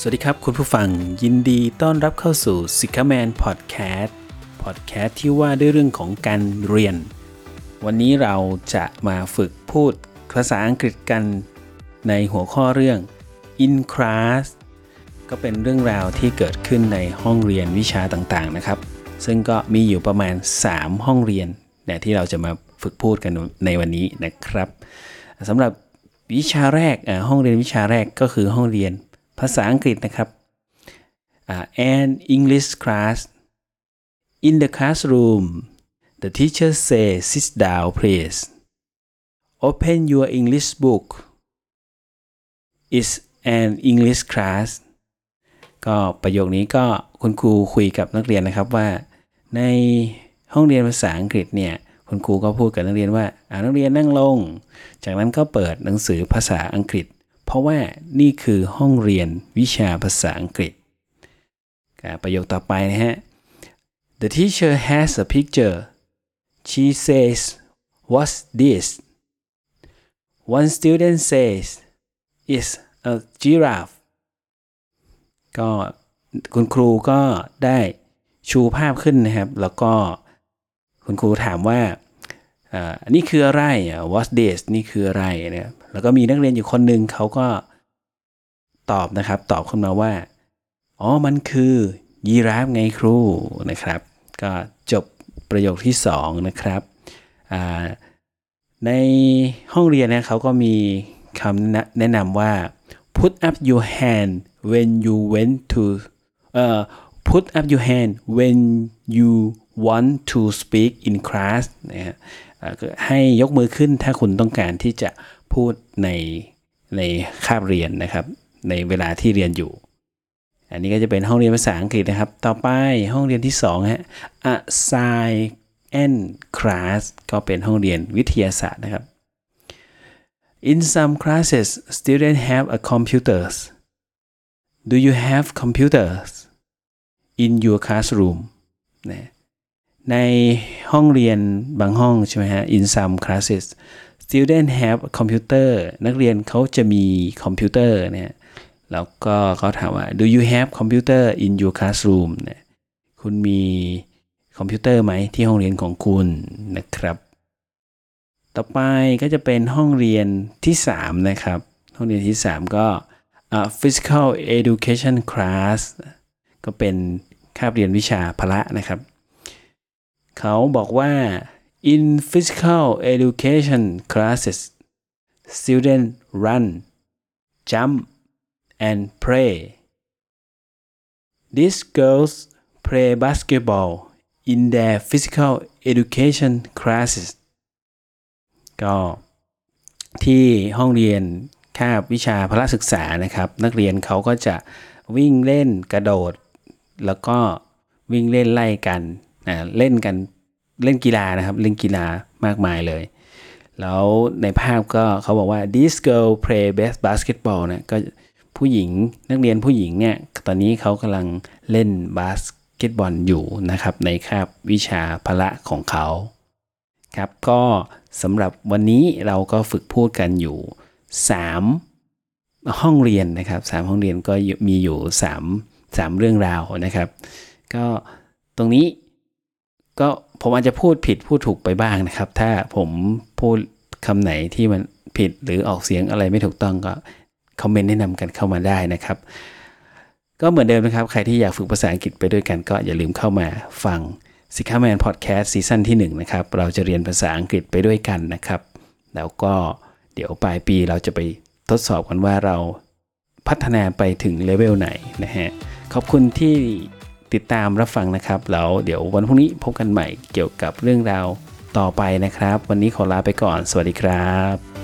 สวัสดีครับคุณผู้ฟังยินดีต้อนรับเข้าสู่สิกแมนพอดแคสต์พอดแคสต์ที่ว่าด้วยเรื่องของการเรียน วันนี้เราจะมาฝึกพูดภาษาอังกฤษกันในหัวข้อเรื่อง in class ก็เป็นเรื่องราวที่เกิดขึ้นในห้องเรียนวิชาต่างๆนะครับ ซึ่งก็มีอยู่ประมาณ 3 ห้องเรียนเนี่ยที่เราจะมาฝึกพูดกันในวันนี้นะครับสำหรับวิชาแรกห้องเรียนวิชาแรกก็คือห้องเรียน ภาษาอังกฤษนะครับ an English class in the classroom the teacher says sit down please open your English book is an English class ก็ประโยคนี้ก็คุณครูคุยกับนักเรียนนะครับว่า ในห้องเรียนภาษาอังกฤษเนี่ยคุณครูก็พูดกับนักเรียนว่านักเรียนนั่งลง จากนั้นก็เปิดหนังสือภาษาอังกฤษ เพราะว่านี่คือห้องเรียนวิชาภาษาอังกฤษ ประโยคต่อไปนะฮะ The teacher has a picture she says what's this one student says it's a giraffe ก็คุณครูก็ได้ชูภาพขึ้นนะครับ แล้วก็คุณครูถามว่า อันนี้คืออะไร what's this นี่คืออะไรเนี่ยแล้วก็มีนักเรียนอยู่คนหนึ่งเขาก็ตอบนะครับ ตอบขึ้นมาว่า อ๋อ มันคือยีราฟไงครูนะครับ ก็จบประโยคที่ 2 นะครับในห้องเรียนนะเขาก็มีคำแนะนำว่า put up your hand when you went to uh, put up your hand when you want to speak in class นะฮะให้ยกมือขึ้นถ้าคุณต้องการที่จะพูดในในคาบเรียนนะครับ ในเวลาที่เรียนอยู่ อันนี้ก็จะเป็นห้องเรียนภาษาอังกฤษนะครับ ต่อไปห้องเรียนที่2ฮะ a science class ก็เป็นห้องเรียนวิทยาศาสตร์นะครับ In some classes students have a computers Do you have computers in your classroom นะ ในห้องเรียนบางห้องใช่ไหมฮะ In some classes student have computer นักเรียนเขาจะมีคอมพิวเตอร์เนี่ยแล้วก็เขาถามว่า do you have computer in your classroom เนี่ยคุณมีคอมพิวเตอร์ไหมที่ห้องเรียนของคุณนะครับ ต่อไปก็จะเป็นห้องเรียนที่ 3 นะครับ ห้องเรียนที่ 3 ก็ physical education class ก็เป็นคาบเรียนวิชาพละนะครับ เขาบอกว่า In physical education classes, students run, jump, and play. These girls play basketball in their physical education classes ก็ที่ห้องเรียนคาบวิชาพละศึกษานะครับ นักเรียนเขาก็จะวิ่งเล่นกระโดด แล้วก็วิ่งเล่นไล่กัน เล่นกันเล่นกีฬานะครับ เล่นกีฬามากมายเลย แล้วในภาพก็เขาบอกว่า this girl play best basketball นะก็ผู้หญิงนักเรียนผู้หญิงเนี่ยตอนนี้เขากำลังเล่นบาสเกตบอลอยู่นะครับ ในคาบวิชาพละของเขาครับก็สำหรับวันนี้เราก็ฝึกพูดกันอยู่ 3 ห้องเรียนนะครับ 3 ห้องเรียนก็มีอยู่ 3 3 เรื่องราวนะครับ ก็ตรงนี้ ก็ผมอาจจะพูดผิดพูดถูกไปบ้างนะครับ ถ้าผมพูดคำไหนที่มันผิดหรือออกเสียงอะไรไม่ถูกต้องก็คอมเมนต์แนะนำกันเข้ามาได้นะครับ ก็เหมือนเดิมนะครับ ใครที่อยากฝึกภาษาอังกฤษไปด้วยกันก็อย่าลืมเข้ามาฟังสิค้าแมนพอดแคสต์ซีซั่นที่1นะครับเราจะเรียนภาษาอังกฤษไปด้วยกันนะครับ แล้วก็เดี๋ยวปลายปีเราจะไปทดสอบกันว่าเราพัฒนาไปถึงเลเวลไหนนะฮะขอบคุณที่ ติดตามรับฟังนะครับแล้วเดี๋ยววันพรุ่งนี้พบกันใหม่เกี่ยวกับเรื่องราวต่อไปนะครับ วันนี้ขอลาไปก่อน สวัสดีครับ